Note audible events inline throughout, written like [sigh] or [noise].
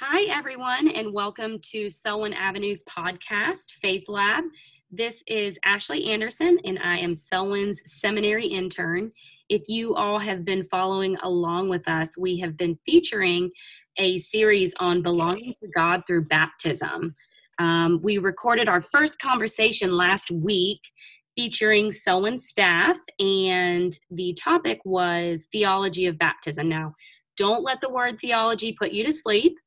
Hi, everyone, and welcome to Selwyn Avenue's podcast, Faith Lab. This is Ashley Anderson, and I am Selwyn's seminary intern. If you all have been following along with us, we have been featuring a series on belonging to God through baptism. Um, we recorded our first conversation last week featuring Selwyn staff, and the topic was theology of baptism. Now, don't let the word theology put you to sleep.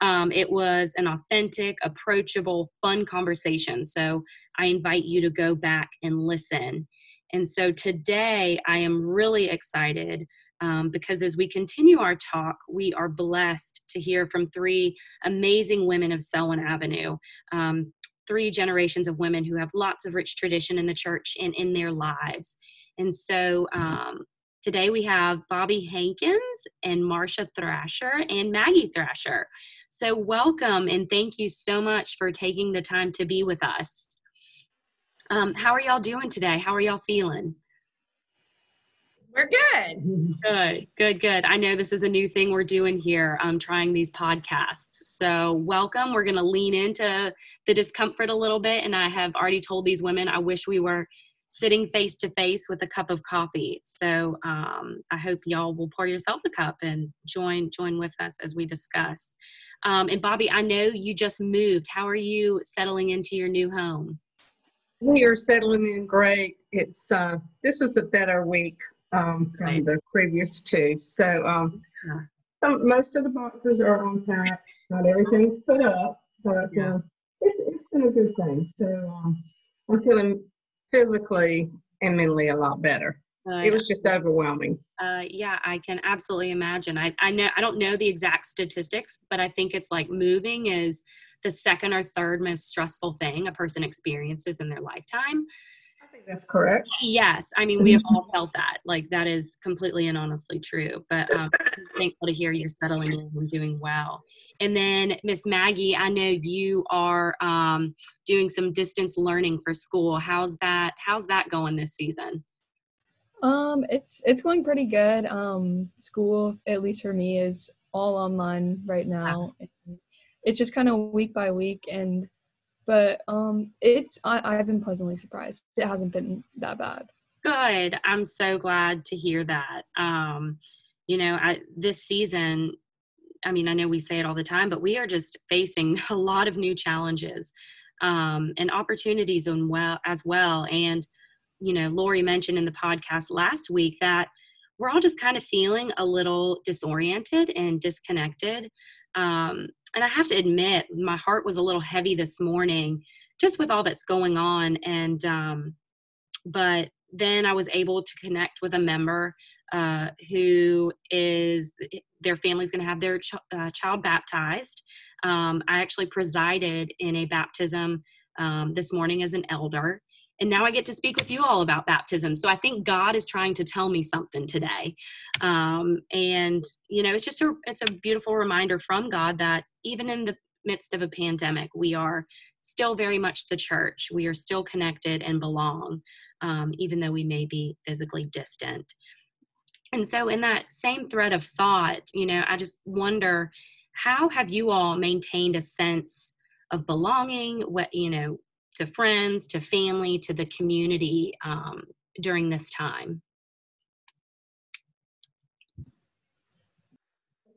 Um, it was an authentic, approachable, fun conversation. So I invite you to go back and listen. And so today I am really excited um, because as we continue our talk, we are blessed to hear from three amazing women of Selwyn Avenue. Um, three generations of women who have lots of rich tradition in the church and in their lives. And so um, today we have Bobby Hankins and Marcia Thrasher and Maggie Thrasher. So, welcome and thank you so much for taking the time to be with us. Um, how are y'all doing today? How are y'all feeling? We're good. [laughs] Good, good, good. I know this is a new thing we're doing here, um, trying these podcasts. So, welcome. We're going to lean into the discomfort a little bit. And I have already told these women I wish we were sitting face to face with a cup of coffee. So, um, I hope y'all will pour yourself a cup and join join with us as we discuss. Um, and Bobby, I know you just moved. How are you settling into your new home? We are settling in great. It's uh, this is a better week um, from right. the previous two. So um, yeah. some, most of the boxes are on unpacked. Not everything's put up, but yeah. uh, it's, it's been a good thing. So um, I'm feeling physically and mentally a lot better. It was just overwhelming. Uh, yeah, I can absolutely imagine. I, I know I don't know the exact statistics, but I think it's like moving is the second or third most stressful thing a person experiences in their lifetime. I think that's correct. Yes, I mean we have all felt that. Like that is completely and honestly true. But um, I'm thankful to hear you're settling in and doing well. And then Miss Maggie, I know you are um, doing some distance learning for school. How's that? How's that going this season? Um, it's it's going pretty good. Um, school, at least for me, is all online right now. It's just kind of week by week, and but um, it's I, I've been pleasantly surprised. It hasn't been that bad. Good. I'm so glad to hear that. Um, you know, I, this season, I mean, I know we say it all the time, but we are just facing [laughs] a lot of new challenges um, and opportunities and well as well. And you know, Lori mentioned in the podcast last week that we're all just kind of feeling a little disoriented and disconnected. Um, and I have to admit, my heart was a little heavy this morning just with all that's going on. And, um, but then I was able to connect with a member uh, who is their family's going to have their ch- uh, child baptized. Um, I actually presided in a baptism um, this morning as an elder and now i get to speak with you all about baptism. So i think god is trying to tell me something today. Um, and you know it's just a it's a beautiful reminder from god that even in the midst of a pandemic we are still very much the church. We are still connected and belong um, even though we may be physically distant. And so in that same thread of thought you know i just wonder how have you all maintained a sense of belonging? What you know to friends, to family, to the community um, during this time?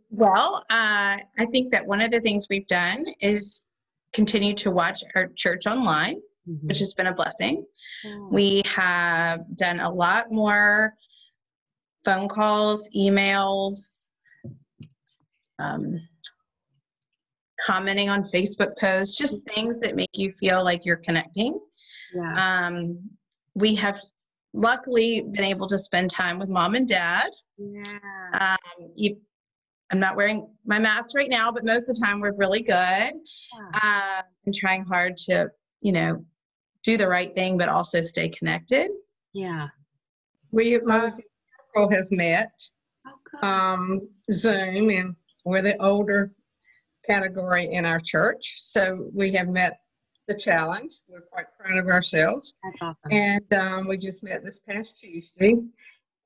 Well, uh, I think that one of the things we've done is continue to watch our church online, mm-hmm. which has been a blessing. Oh. We have done a lot more phone calls, emails, um, commenting on Facebook posts, just things that make you feel like you're connecting. Yeah. Um, we have luckily been able to spend time with mom and dad. Yeah. Um, you, I'm not wearing my mask right now, but most of the time we're really good yeah. uh, and trying hard to, you know, do the right thing, but also stay connected. Yeah. We, my girl has met oh, um, Zoom, and we're the older category in our church. So we have met the challenge. We're quite proud of ourselves. Awesome. And um, we just met this past Tuesday,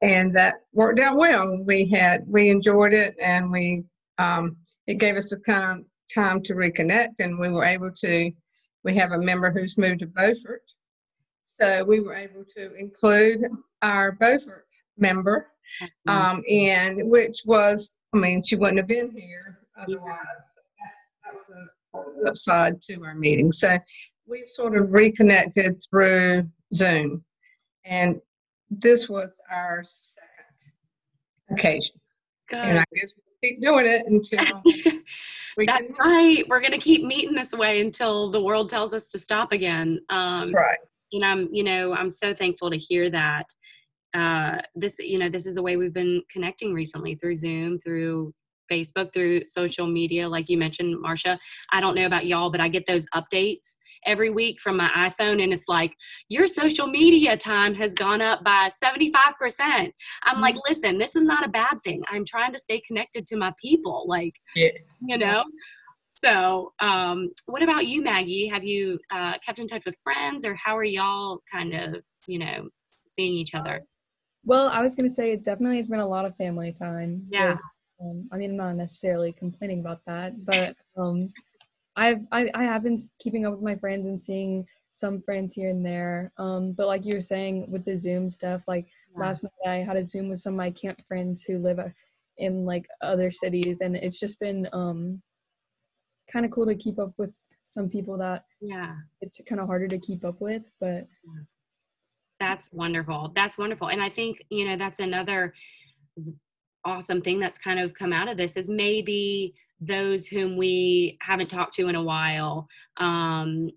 and that worked out well. We had we enjoyed it, and we um, it gave us a kind of time to reconnect, and we were able to. We have a member who's moved to Beaufort, so we were able to include our Beaufort member, um, and which was, I mean, she wouldn't have been here otherwise. An upside to our meeting. So we've sort of reconnected through Zoom, and this was our second occasion. Good. And I guess we'll keep doing it until [laughs] we That's can. right. We're going to keep meeting this way until the world tells us to stop again. Um, That's right. and I'm, you know, I'm so thankful to hear that. Uh, this, you know, this is the way we've been connecting recently through Zoom, through Facebook, through social media, like you mentioned, Marcia. I don't know about y'all, but I get those updates every week from my iPhone, and it's like your social media time has gone up by 75%. I'm like, listen, this is not a bad thing. I'm trying to stay connected to my people, like, Yeah. you know. So, um, what about you, Maggie? Have you uh, kept in touch with friends, or how are y'all kind of, you know, seeing each other? Well, I was gonna say it definitely has been a lot of family time. Yeah. Um, I mean, I'm not necessarily complaining about that, but um, I've I, I have been keeping up with my friends and seeing some friends here and there. Um, but like you were saying with the Zoom stuff, like Yeah. last night I had a Zoom with some of my camp friends who live uh, in like other cities, and it's just been um, kind of cool to keep up with some people that Yeah. it's kind of harder to keep up with. But That's wonderful. That's wonderful. And I think, you know, that's another awesome thing that's kind of come out of this is maybe those whom we haven't talked to in a while um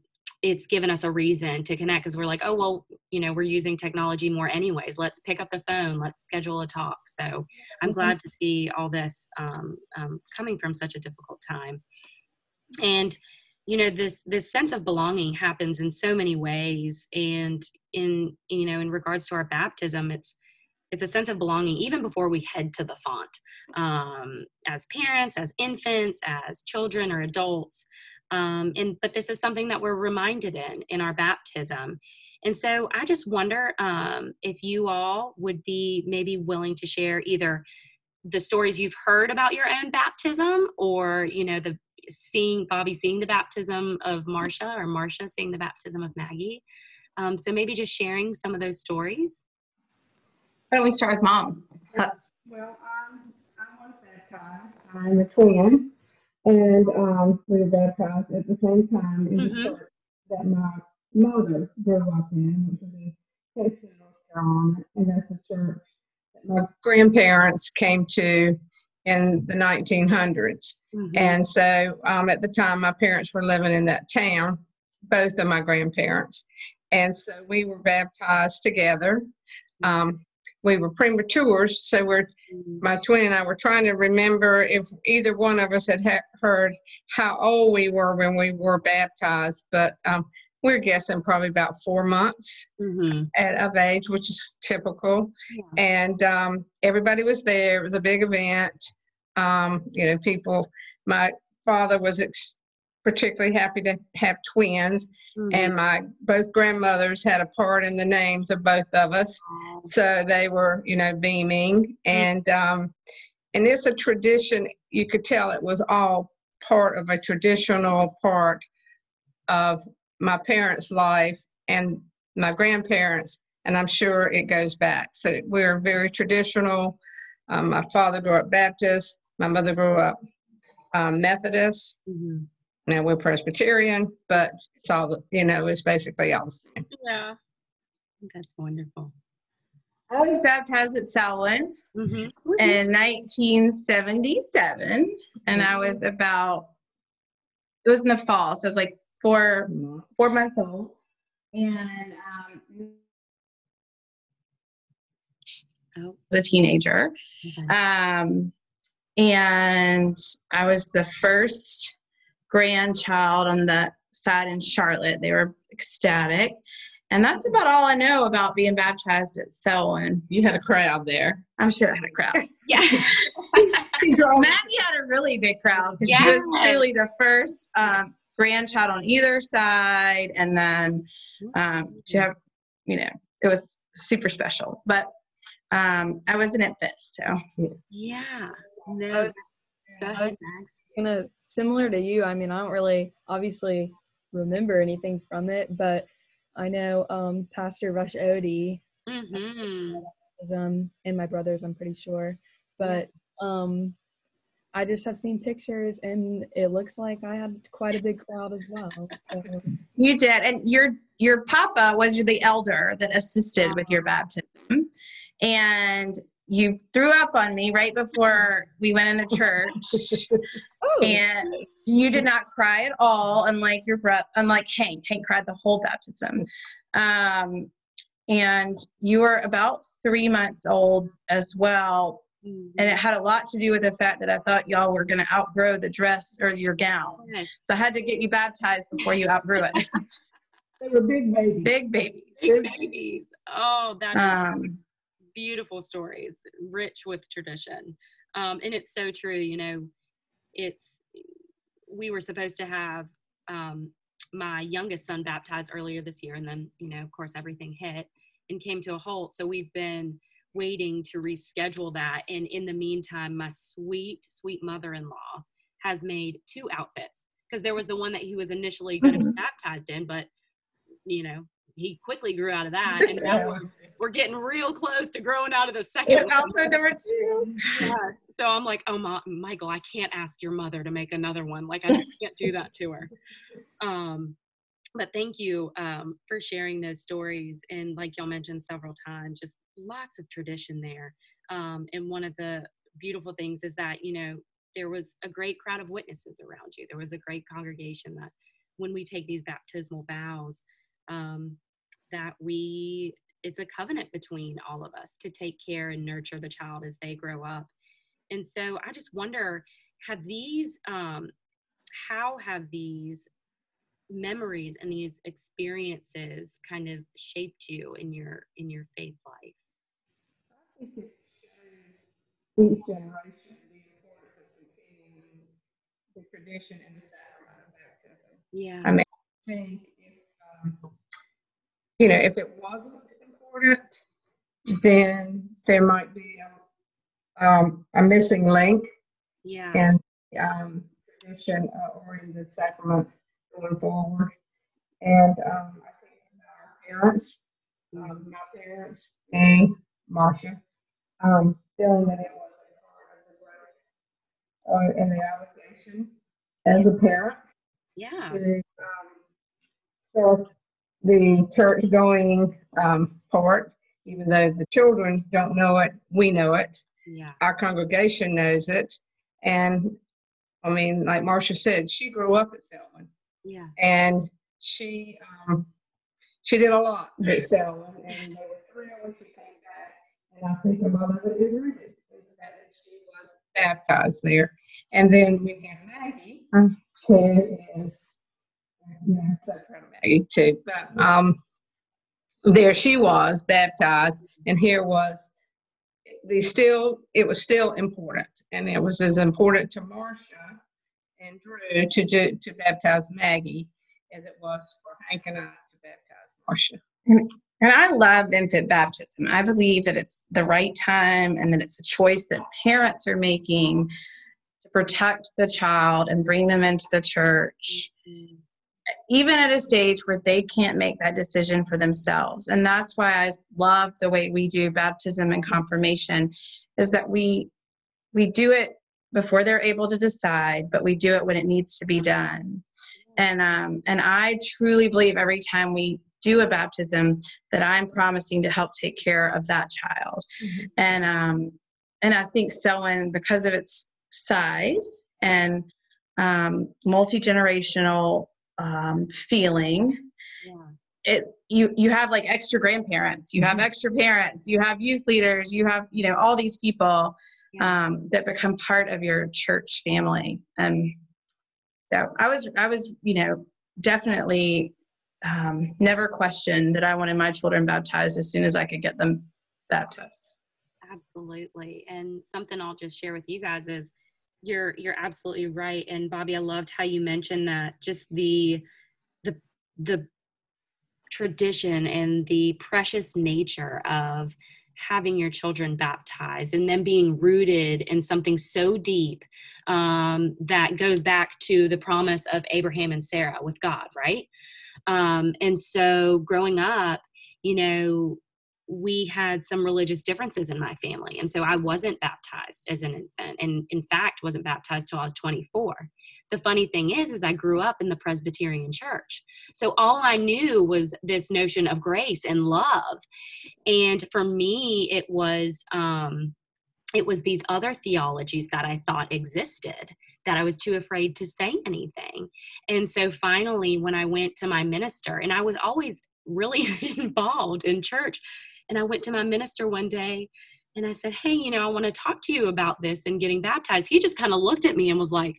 it's given us a reason to connect because we're like oh well you know we're using technology more anyways. Let's pick up the phone. Let's schedule a talk. So i'm Mhm. glad to see all this um, um, coming from such a difficult time. And you know this this sense of belonging happens in so many ways. And in you know in regards to our baptism it's it's a sense of belonging even before we head to the font. Um, as parents as infants as children or adults. Um, and but this is something that we're reminded in in our baptism. And so i just wonder um, if you all would be maybe willing to share either the stories you've heard about your own baptism or you know the seeing bobby seeing the baptism of marcia or marcia seeing the baptism of maggie. Um, so maybe just sharing some of those stories Why don't we start with mom? Well, I'm, I was baptized. I'm a twin, and um, we were baptized at the same time in Mhm. the church that my mother grew up in, which was in Kinston, North Carolina, and that's a church that my grandparents came to in the 1900s. Mhm. And so um, at the time, my parents were living in that town, both of my grandparents. And so we were baptized together. Um, we were prematures, so we're my twin and I were trying to remember if either one of us had ha- heard how old we were when we were baptized, but um, we're guessing probably about four months Mhm. at, of age, which is typical. Yeah. And um, everybody was there. It was a big event. Um, you know, people. My father was ex- particularly happy to have twins, Mhm. and my both grandmothers had a part in the names of both of us. So they were you know beaming. And um and it's a tradition you could tell it was all part of a traditional part of my parents life and my grandparents and i'm sure it goes back. So we're very traditional. Um, my father grew up baptist. My mother grew up um, methodist. Mhm. Now we're presbyterian but it's all the- you know it's basically all the same Yeah. That's wonderful. I was baptized at Selwyn hmm in 1977, and I was about, it was in the fall, so it was like four, four months old. And um, Oh, as a teenager. okay. Um, and I was the first grandchild on the side in Charlotte. They were ecstatic. And that's about all I know about being baptized at Selwyn. you had a crowd there I'm sure I had a crowd. [laughs] yeah. [laughs] Maggie had a really big crowd because she was truly the first um, grandchild on either side. And then um, to have, you know, it was super special. But um, I was an infant, so yeah. No. Go ahead, Max. Kind of similar to you. I mean, I don't really obviously remember anything from it, but I know um, Pastor Rush Odie Mm-hmm. um, and my brothers, I'm pretty sure. But um, I just have seen pictures, and it looks like I had quite a big crowd as well. So, You did, and your your papa was the elder that assisted with your baptism, and you threw up on me right before we went in the church, [laughs] oh, and you did not cry at all, unlike your brother, unlike Hank. Hank cried the whole baptism, um, and you were about three months old as well, and it had a lot to do with the fact that I thought y'all were going to outgrow the dress or your gown, Yes. so I had to get you baptized before you outgrew it. [laughs] They were big babies. Big babies. Big babies. Oh, that is Um, beautiful stories, rich with tradition. Um, and it's so true, you know, it's, we were supposed to have um, my youngest son baptized earlier this year. And then, you know, of course, everything hit and came to a halt. So we've been waiting to reschedule that. And in the meantime, my sweet, sweet mother in law has made two outfits because there was the one that he was initially going to be baptized in, but, you know, he quickly grew out of that. And [laughs] now we're, we're getting real close to growing out of the second one. outfit number two. Yes. So I'm like, oh, Ma- Michael, I can't ask your mother to make another one. Like, I just can't do that to her. Um, but thank you um, for sharing those stories. And like y'all mentioned several times, just lots of tradition there. Um, and one of the beautiful things is that, you know, there was a great crowd of witnesses around you. There was a great congregation that when we take these baptismal vows, um, that we, it's a covenant between all of us to take care and nurture the child as they grow up. And so I just wonder, have these, um, how have these memories and these experiences kind of shaped you in your in your faith life? I think it shows each generation the importance of continuing the tradition and the sacrament of baptism. Yeah. I mean, I think if, um, you know, if it wasn't important, then there might be a, um, a missing link yeah. in um, tradition uh, or in the sacraments going forward. And um, I think our parents, um, my parents, me, Marcia, um, feeling that it was a part of the uh, and the obligation as a parent yeah. to um, start the church going um, part, even though the children don't know it, we know it. Yeah. Our congregation knows it. And I mean, like Marcia said, she grew up at Selwyn Yeah. and she um, she did a lot at Selwyn, and they were thrilled when she came back. And I think her mother is rooted in the fact that she was baptized there. And then we have Maggie, who is yeah, so proud of Maggie too. But um, there she was baptized, and here was the still it was still important, and it was as important to Marcia and Drew to do to baptize Maggie as it was for Hank and I to baptize Marcia. And I love infant baptism. I believe that it's the right time and that it's a choice that parents are making to protect the child and bring them into the church, Mm. Even at a stage where they can't make that decision for themselves. And that's why I love the way we do baptism and confirmation is that we we do it before they're able to decide, but we do it when it needs to be done. And um, and I truly believe every time we do a baptism that I'm promising to help take care of that child. Mm-hmm. And um, and I think Selwyn, because of its size and um, multi generational um, feeling, Yeah. it you you have like extra grandparents, you have Mm-hmm. extra parents, you have youth leaders, you have you know all these people Yeah. um, that become part of your church family. And so I was I was you know definitely um, never questioned that I wanted my children baptized as soon as I could get them baptized. Absolutely. And something I'll just share with you guys is you're you're absolutely right. And Bobby, I loved how you mentioned that just the the the tradition and the precious nature of having your children baptized and then being rooted in something so deep um, that goes back to the promise of Abraham and Sarah with God, right? Um, and so growing up, you know, we had some religious differences in my family and so i wasn't baptized as an infant and in fact wasn't baptized till i was 24 the funny thing is is i grew up in the presbyterian church. So all i knew was this notion of grace and love. And for me it was um it was these other theologies that i thought existed that i was too afraid to say anything. And so finally when i went to my minister and i was always really [laughs] involved in church and I went to my minister one day and I said, Hey, you know, I want to talk to you about this and getting baptized. He just kind of looked at me and was like,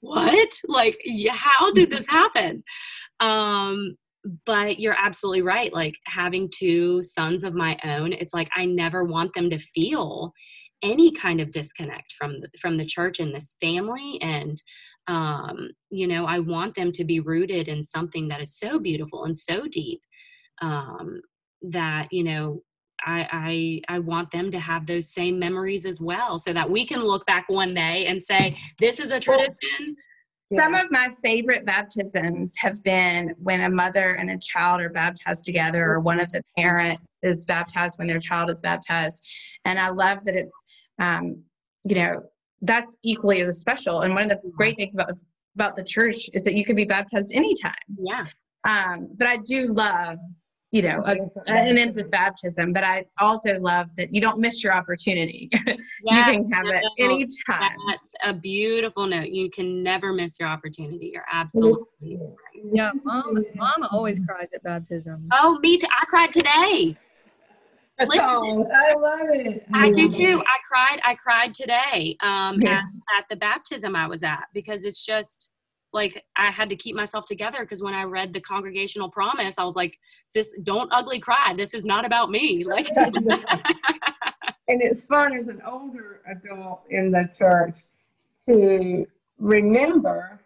What? [laughs] Like, how did this [laughs] happen? Um, but you're absolutely right. Like, having two sons of my own, it's like I never want them to feel any kind of disconnect from the, from the church and this family and um, you know i want them to be rooted in something that is so beautiful and so deep um, that you know I, I I want them to have those same memories as well, so that we can look back one day and say, "This is a tradition." Some of my favorite baptisms have been when a mother and a child are baptized together, or one of the parents is baptized when their child is baptized, and I love that it's, um, you know, that's equally as special. And one of the great things about about the church is that you can be baptized anytime. Yeah. Um, but I do love you know, a, an infant baptism. But I also love that you don't miss your opportunity. [laughs] Yes, you can have it any time. That's a beautiful note. You can never miss your opportunity. You're absolutely right. Yeah, mom, mom always cries at baptism. Oh, me too. I cried today. A song. I love it. I do too. I cried. I cried today um, yeah. at, at the baptism I was at because it's just like I had to keep myself together because when I read the congregational promise, I was like, "This don't ugly cry. This is not about me." [laughs] Like, and it's fun as an older adult in the church to remember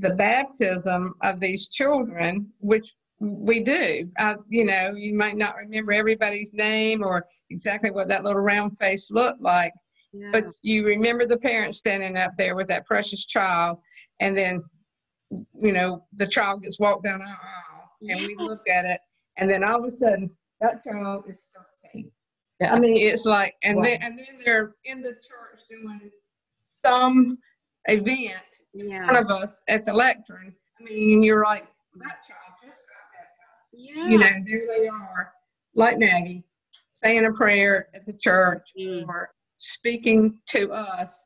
the baptism of these children, which we do. Uh, you know, you might not remember everybody's name or exactly what that little round face looked like, yeah. but you remember the parents standing up there with that precious child and then you know the child gets walked down our aisle and we look at it and then all of a sudden that child is 13 yeah. i mean it's like and wow. then and then they're in the church doing some event yeah. in front of us at the lectern i mean you're like that child just got that yeah. you know there they are like maggie saying a prayer at the church mm. or speaking to us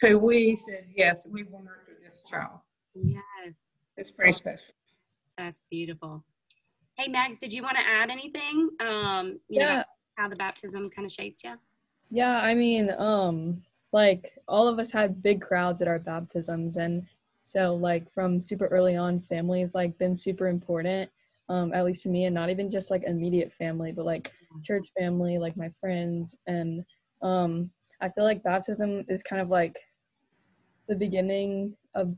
who we said yes we will nurture this child Yes. It's pretty special. That's beautiful. Hey, Mags, did you want to add anything? Um, you yeah. know, how the baptism kind of shaped you? Yeah, I mean, um, like all of us had big crowds at our baptisms and so like from super early on family has like been super important um at least to me and not even just like immediate family but like church family like my friends and um i feel like baptism is kind of like the beginning of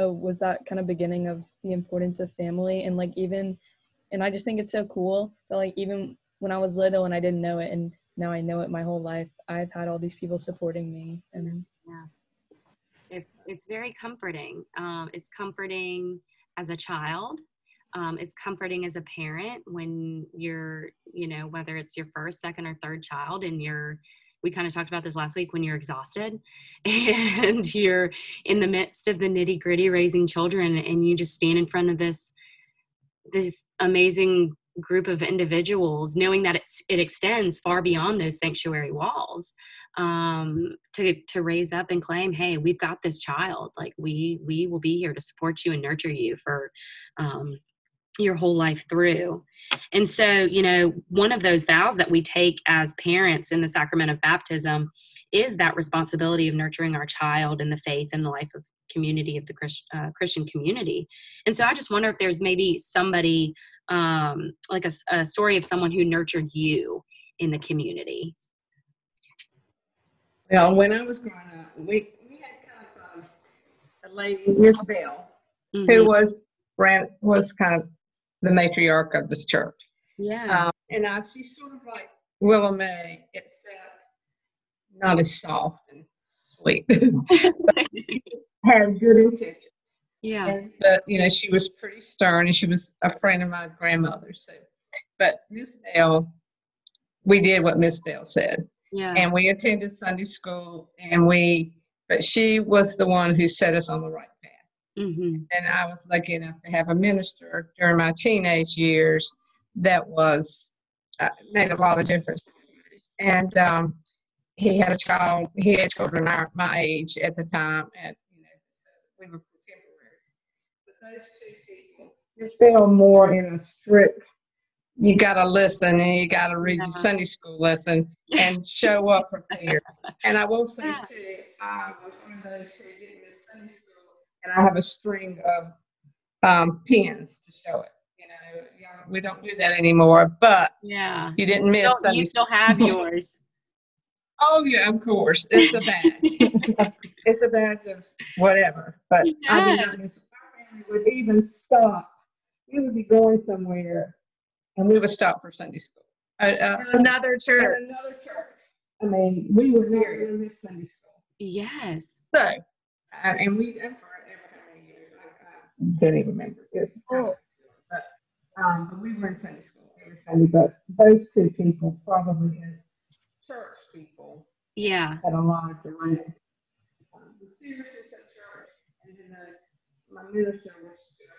uh, was that kind of beginning of the importance of family? And like even and i just think it's so cool that like even when i was little and i didn't know it and now i know it my whole life i've had all these people supporting me and yeah. It's it's very comforting. Um, it's comforting as a child. Um, it's comforting as a parent when you're you know whether it's your first second or third child and you're we kind of talked about this last week when you're exhausted [laughs] and you're in the midst of the nitty gritty raising children and you just stand in front of this this amazing group of individuals knowing that it's, it extends far beyond those sanctuary walls um, to, to raise up and claim hey we've got this child. Like we we will be here to support you and nurture you for um, your whole life through. And so, you know, one of those vows that we take as parents in the sacrament of baptism is that responsibility of nurturing our child in the faith and the life of community of the Christ, uh, Christian community. And so I just wonder if there's maybe somebody um, like a, a story of someone who nurtured you in the community. Well, when I was growing up, we, we had kind of um, a lady, Miss Bell, mm-hmm. who was ran was kind of the matriarch of this church. Yeah. Um, and I, she's sort of like Willow May, except not as soft and sweet. [laughs] had good intentions. Yeah. But you know, she was pretty stern, and she was a friend of my grandmother's. So, but Miss Bell, we did what Miss Bell said, Yeah. and we attended Sunday school, and we. But she was the one who set us on the right path, hmm and I was lucky enough to have a minister during my teenage years that was uh, made a lot of difference. And um, he had a child. He had children our, my age at the time, and you know, so we were contemporaries. But those two people, you're still more in a strict. You got to listen, and you got to read your Sunday school lesson and show up prepared. [laughs] And I will say too, I was one of those who and I have a string of um, pins to show it. You know, we don't do that anymore, but Yeah. you didn't miss Still- Sunday you school. still have yours. [laughs] Oh yeah, of course. It's a badge. [laughs] it's a badge of whatever. But I did Yeah. not miss our family would even stop. We would be going somewhere and we would stop for Sunday school. Uh, uh, Another at church. another church. I mean, we were there in this Sunday school. Yes. So, uh, and we, and for ever how many years, I, I can't even remember. It's kind of- But, um, but we were in Sunday school every Sunday, but those two people probably as church people Yeah. had a lot of delight. Um, the seriousness at church, and then the, my minister was just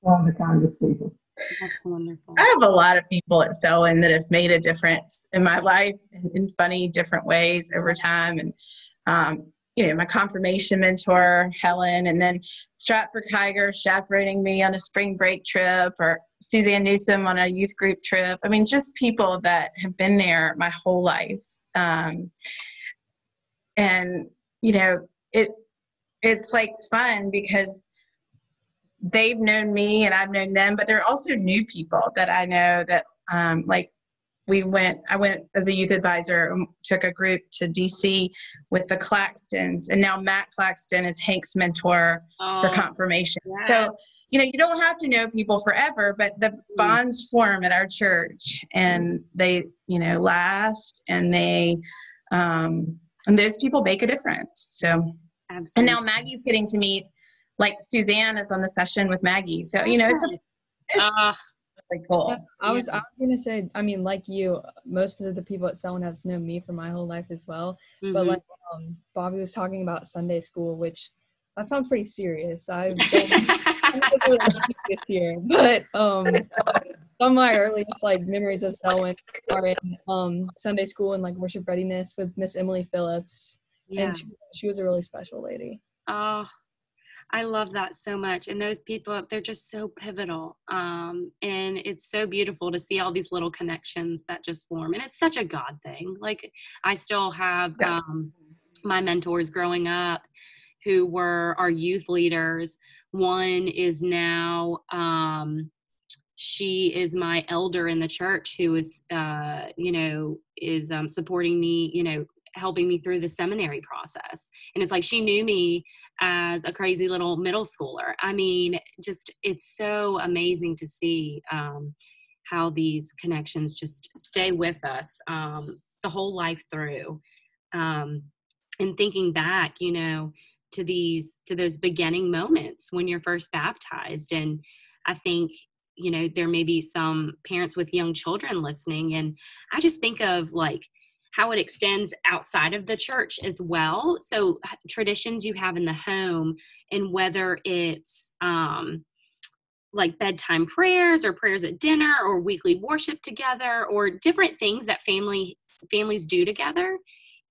one of the kindest people. That's wonderful. I have a lot of people at Selwyn that have made a difference in my life in, in funny, different ways over time. And, um, you know, my confirmation mentor, Helen, and then Stratford Kiger chaperoning me on a spring break trip, or Suzanne Newsom on a youth group trip. I mean, just people that have been there my whole life. Um, and, you know, it it's like fun because they've known me and I've known them, but there are also new people that I know that um, like we went I went as a youth advisor and took a group to DC with the Claxtons and now Matt Claxton is Hank's mentor for Oh, confirmation. yeah. So you know you don't have to know people forever, but the bonds form at our church and they you know last and they um, and those people make a difference. So absolutely. and now Maggie's getting to meet, like Suzanne is on the session with Maggie. So you know, it's a, it's Ah. Really cool. Yeah, I was I was gonna say, I mean, like you, most of the people at Selwyn have known me for my whole life as well. But Mhm. like um, Bobby was talking about Sunday school, which that sounds pretty serious. I've been [laughs] I'm not serious here, but um, some of my earliest like memories of Selwyn are in um Sunday school and like worship readiness with Miss Emily Phillips, yeah. and she, she was a really special lady. Oh, I love that so much. And those people, they're just so pivotal. Um, and it's so beautiful to see all these little connections that just form. And it's such a God thing. Like I still have Yeah. um, my mentors growing up who were our youth leaders. One is now um, she is my elder in the church who is uh, you know is um, supporting me you know helping me through the seminary process. And it's like she knew me as a crazy little middle schooler. I mean just it's so amazing to see um, how these connections just stay with us um, the whole life through. Um, and thinking back you know to these to those beginning moments when you're first baptized. And i think you know there may be some parents with young children listening. And i just think of like how it extends outside of the church as well. So traditions you have in the home and whether it's um like bedtime prayers or prayers at dinner or weekly worship together or different things that family families do together.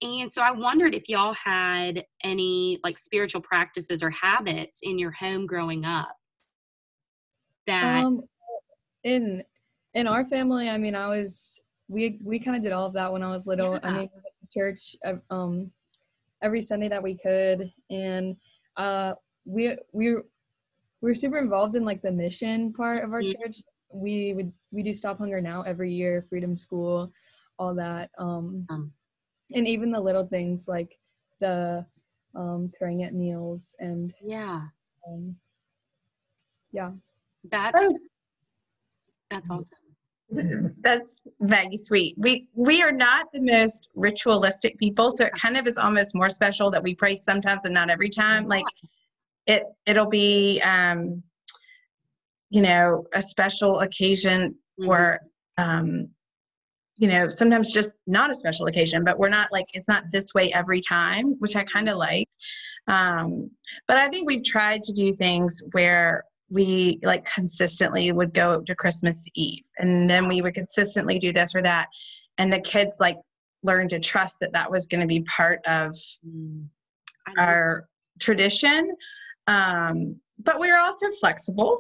And so i wondered if y'all had any like spiritual practices or habits in your home growing up that Um, in in our family, I mean, I was we we kind of did all of that when I was little. I mean, we went to church um every Sunday that we could, and uh, we we we were super involved in like the mission part of our Mhm. church. We would we do Stop Hunger Now every year, Freedom School, all that. Um, Um. and even the little things like the um praying at meals and yeah um, yeah. that's that's awesome [laughs] That's very sweet. We we are not the most ritualistic people, so it kind of is almost more special that we pray sometimes and not every time. Like it it'll be um you know a special occasion mm-hmm. or um you know sometimes just not a special occasion but we're not like it's not this way every time which i kind of like um but i think we've tried to do things where we like consistently would go to Christmas Eve and then we would consistently do this or that. And the kids like learned to trust that that was going to be part of mm. our tradition. Um, but we're also flexible.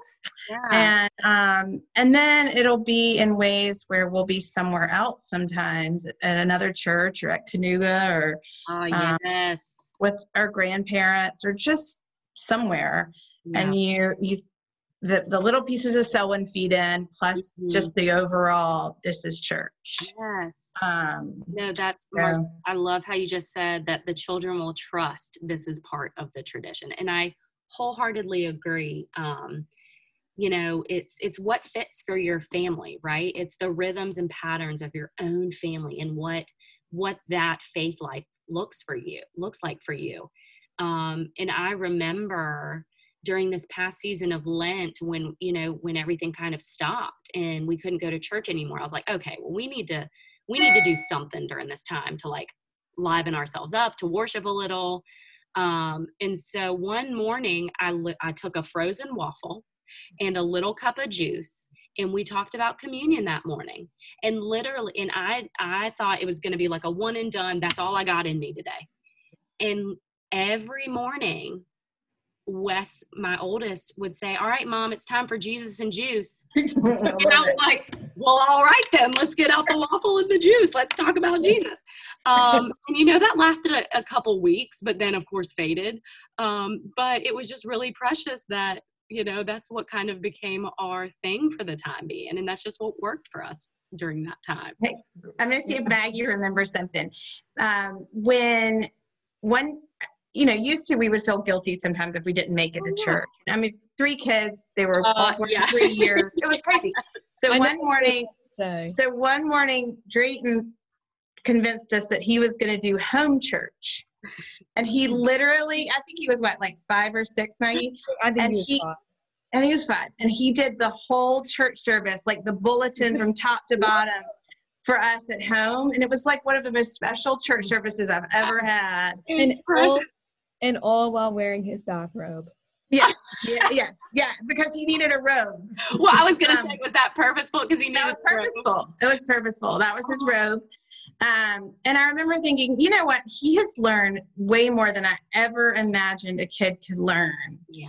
Yeah. And um, and then it'll be in ways where we'll be somewhere else sometimes at another church or at Kanuga or oh, yes. Um, with our grandparents or just somewhere. Yeah. And you you the, the little pieces of Selwyn feed in, plus mm-hmm. just the overall, this is church. Yes. Um, no, that's, so. I love how you just said that the children will trust this is part of the tradition. And I wholeheartedly agree. Um, you know it's it's what fits for your family right it's the rhythms and patterns of your own family and what what that faith life looks for you looks like for you um and i remember during this past season of Lent when, you know, when everything kind of stopped and we couldn't go to church anymore. I was like, okay, well, we need to, we need to do something during this time to like liven ourselves up, to worship a little. Um, and so one morning I, li- I took a frozen waffle and a little cup of juice and we talked about communion that morning and literally and i i thought it was going to be like a one and done that's all i got in me today and every morning Wes, my oldest, would say, All right, mom, it's time for Jesus and juice. [laughs] and I was like, Well, all right, then, let's get out the waffle and the juice. Let's talk about Jesus. Um, [laughs] and you know, that lasted a, a, couple weeks, but then, of course, faded. Um, but it was just really precious that, you know, that's what kind of became our thing for the time being. And that's just what worked for us during that time. Hey, I'm going to see if Maggie remembers something. Um, when one you know, used to we would feel guilty sometimes if we didn't make it to oh, church. I mean, three kids, they were uh, all born yeah. three years. [laughs] It was crazy. So one morning, so one morning, Drayton convinced us that he was going to do home church. And he [laughs] literally, I think he was what, like five or six, Maggie? [laughs] I think and he, he I think he was five. And he did the whole church service, like the bulletin from top to bottom for us at home. And it was like one of the most special church services I've ever had. And all, and all while wearing his bathrobe. Yes, yeah, yes, yeah, because he needed a robe. Well, I was gonna um, say, was that purposeful? Because he needed that was purposeful. It was purposeful. That was his robe. Um, and I remember thinking, you know what? He has learned way more than I ever imagined a kid could learn. Yeah.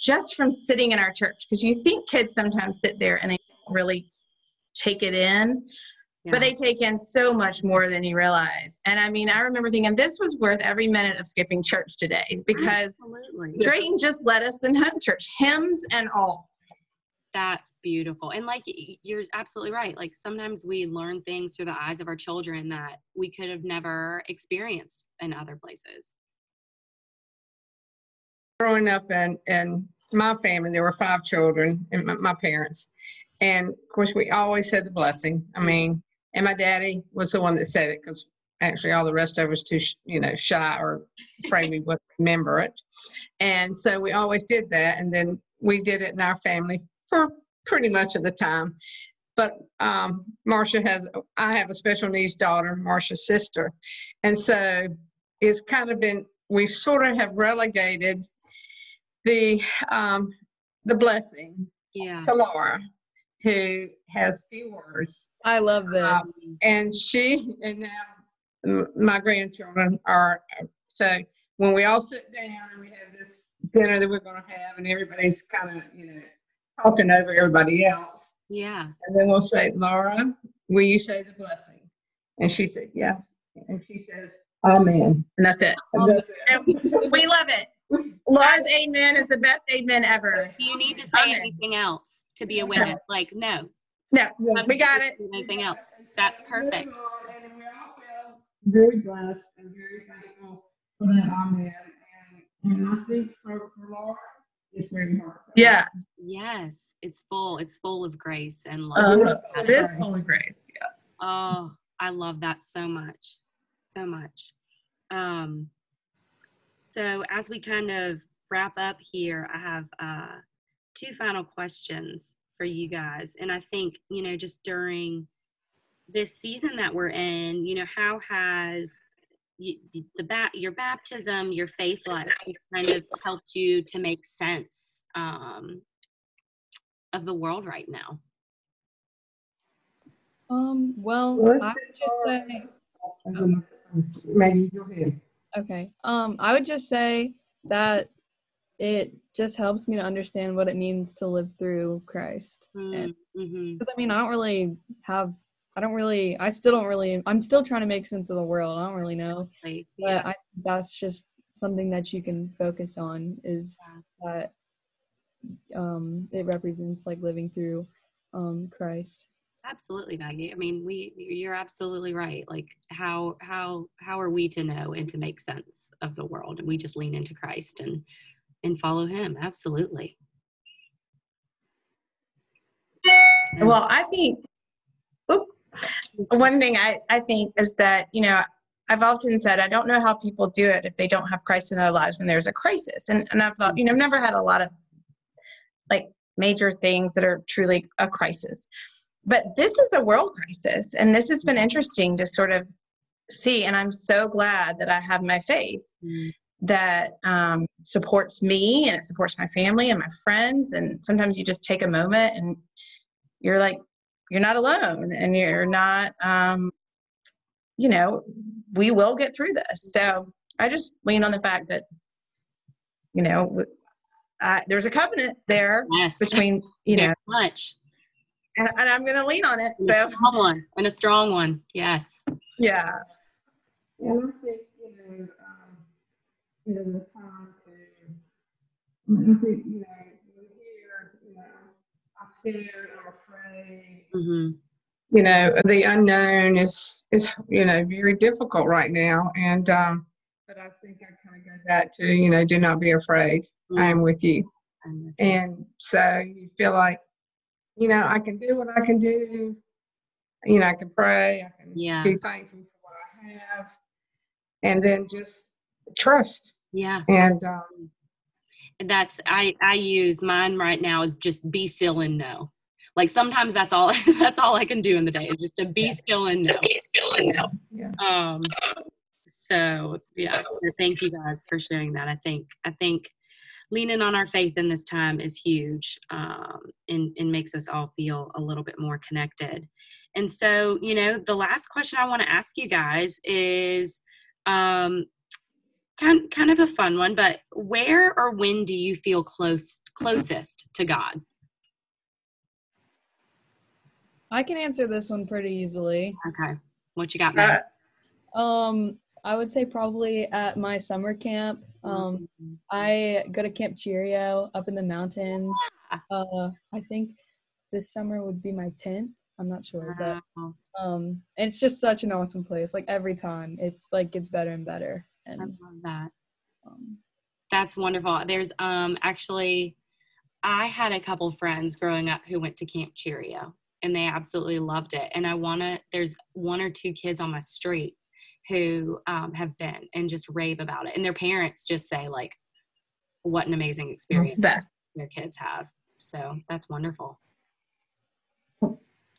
Just from sitting in our church, because you think kids sometimes sit there and they don't really take it in but they take in so much more than you realize. And I mean, I remember thinking this was worth every minute of skipping church today because Absolutely. Drayton just led us in home church, hymns and all. That's beautiful. And like you're absolutely right. Like sometimes we learn things through the eyes of our children that we could have never experienced in other places. Growing up in, in my family, there were five children and my, my parents. And of course, we always said the blessing. I mean, and my daddy was the one that said it because actually all the rest of us too, you know, shy or afraid we wouldn't [laughs] remember it. And so we always did that. And then we did it in our family for pretty much of the time. But um, Marcia has, I have a special needs daughter, Marcia's sister. And so it's kind of been, we sort of have relegated the um, the blessing yeah. to Laura, who has few words I love this. Um, and she and now my grandchildren are so when we all sit down and we have this dinner that we're going to have, and everybody's kind of you know talking over everybody else. Yeah. And then we'll say, Laura, will you say the blessing? And she said, yes. And she says, Amen. And that's it. And that's it. we love it. [laughs] Laura's amen is the best amen ever. Do you need to say amen. anything else to be a witness. Like, no, no, we got it. Anything else? That's perfect. Very blessed and very thankful for that amen. And, and I think for, for Laura, it's very hard. Yeah. Yes. it's full it's full of grace and love uh, it is full of grace yeah oh i love that so much so much um so as we kind of wrap up here i have uh two final questions for you guys. And i think you know just during this season that we're in you know how has you, the bat your baptism your faith life kind of helped you to make sense um, of the world right now? Um well i would just say um, maybe go ahead. Okay um i would just say that it just helps me to understand what it means to live through christ because mm-hmm. i mean i don't really have I don't really, I still don't really, I'm still trying to make sense of the world. I don't really know. yeah. But I, that's just something that you can focus on is yeah. that um, it represents like living through um, Christ. Absolutely, Maggie. I mean, we, you're absolutely right. Like how, how, how are we to know and to make sense of the world? And we just lean into Christ and, and follow him. Absolutely. Well, I think one thing I, I think is that, you know, I've often said I don't know how people do it if they don't have Christ in their lives when there's a crisis. And and I've thought, you know, I've never had a lot of like major things that are truly a crisis. But this is a world crisis. And this has been interesting to sort of see. And I'm so glad that I have my faith mm-hmm. That um, supports me and it supports my family and my friends. And sometimes you just take a moment and you're like, you're not alone and you're not um, you know we will get through this. So i just lean on the fact that you know uh, there's a covenant there yes. between [laughs] you know. much. And, and i'm going to lean on it and so. a strong one and a strong one yes. Yeah. And you know it is a time to i think you know are scared, I'm afraid. Mm-hmm. You know, the unknown is is you know very difficult right now, and um, but I think I kind of go back to you know, do not be afraid. Mm-hmm. I am with you, and so you feel like you know I can do what I can do. You know, I can pray. I can yeah. be thankful for what I have, and then just trust. Yeah. And um, that's I I use mine right now is just be still and know. Like sometimes that's all [laughs] that's all I can do in the day is just to be still and know. Be still and know. Yeah. Um. So yeah, thank you guys for sharing that. I think I think leaning on our faith in this time is huge um, and, and makes us all feel a little bit more connected. And so, you know, the last question I want to ask you guys is um, kind kind of a fun one, but where or when do you feel close closest to God? I can answer this one pretty easily. Okay. What you got, Matt? Um, I would say probably at my summer camp. Um, mm-hmm. I go to Camp Cheerio up in the mountains. Uh, I think this summer would be my 10th. I'm not sure, but um, it's just such an awesome place. Like every time, it's like gets better and better. And I love that. Um, That's wonderful. There's um actually, I had a couple friends growing up who went to Camp Cheerio, and they absolutely loved it. And I wanna. There's one or two kids on my street who um, have been and just rave about it, and their parents just say like, "What an amazing experience their kids have." So that's wonderful.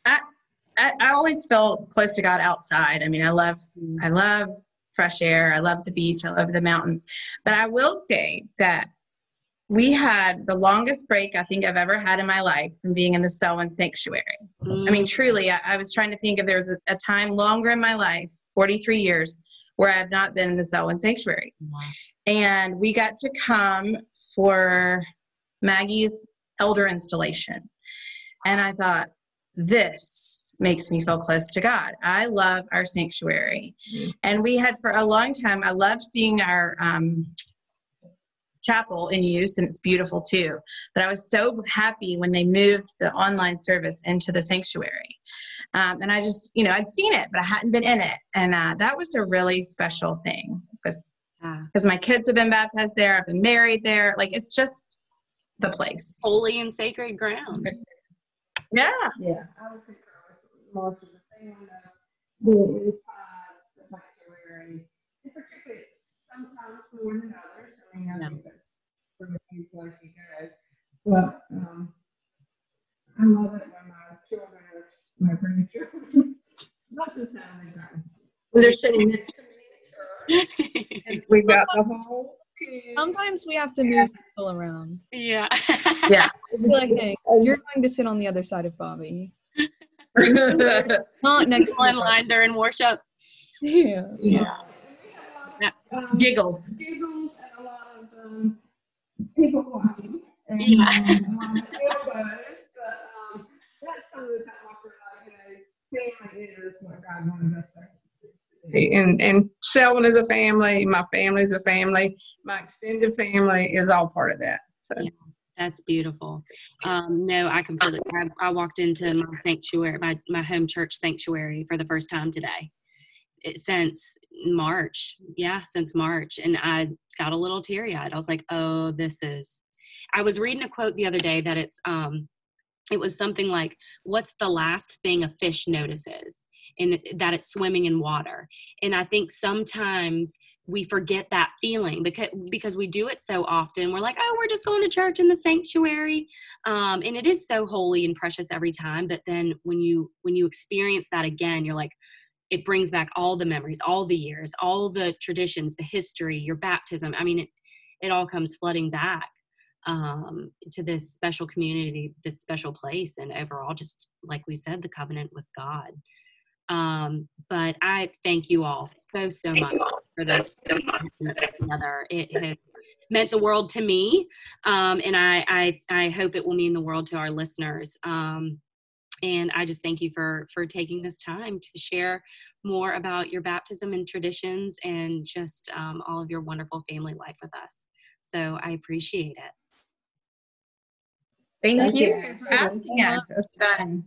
I, I, I always felt close to God outside. I mean, I love. I love fresh air. I love the beach. I love the mountains. But I will say that we had the longest break I think I've ever had in my life from being in the Selwyn Sanctuary. Mm. I mean, truly, I, I, was trying to think if there was a, a, time longer in my life, 43 years, where I have not been in the Selwyn Sanctuary. Wow. And we got to come for Maggie's elder installation. And I thought, this makes me feel close to God. I love our sanctuary. Mm-hmm. And we had for a long time, I love seeing our um, chapel in use, and it's beautiful too. But I was so happy when they moved the online service into the sanctuary. Um, and I just, you know, I'd seen it, but I hadn't been in it. And uh, that was a really special thing because because my kids have been baptized there, I've been married there. Like it's just the place. Holy and sacred ground. Yeah. Yeah, I would concur with most of the thing being inside the sanctuary. in particular, sometimes more than others. I mean, I Yeah. think that's from a few places you go. But, um, I love it when my children are, my grandchildren, most of the time they don't. When they're sitting next to me in church, [laughs] and we've got the whole. Sometimes we have to move people around. yeah. Yeah. [laughs] Like, hey, you're going to sit on the other side of Bobby, [laughs] [laughs] not next One line during worship. Yeah. Yeah. Yeah. Um, Giggles. giggles and a lot of um, people watching. And, Yeah. um, a lot of elbows, but um, that's some of the time I feel like, you know, family is what God wanted us to. And, and Selwyn is a family, my family is a family, my extended family is all part of that. So, Yeah. That's beautiful. Um, no, I completely. I, I walked into my sanctuary, my my home church sanctuary for the first time today. It, since March, yeah, since March, and I got a little teary eyed. I was like, "Oh, this is." I was reading a quote the other day that it's um, it was something like, "What's the last thing a fish notices?" And that it's swimming in water. And I think sometimes we forget that feeling because because we do it so often. We're like oh we're just going to church in the sanctuary. Um, and it is so holy and precious every time but then when you when you experience that again you're like it brings back all the memories all the years all the traditions the history your baptism. I mean it it all comes flooding back um, to this special community this special place and overall just like we said the covenant with god um, but i thank you all so so much for this together. It has meant the world to me, um, and I, I I hope it will mean the world to our listeners. Um, and I just thank you for for taking this time to share more about your baptism and traditions, and just um, all of your wonderful family life with us. So I appreciate it. Thank, Thank you you. for asking us. It's fun.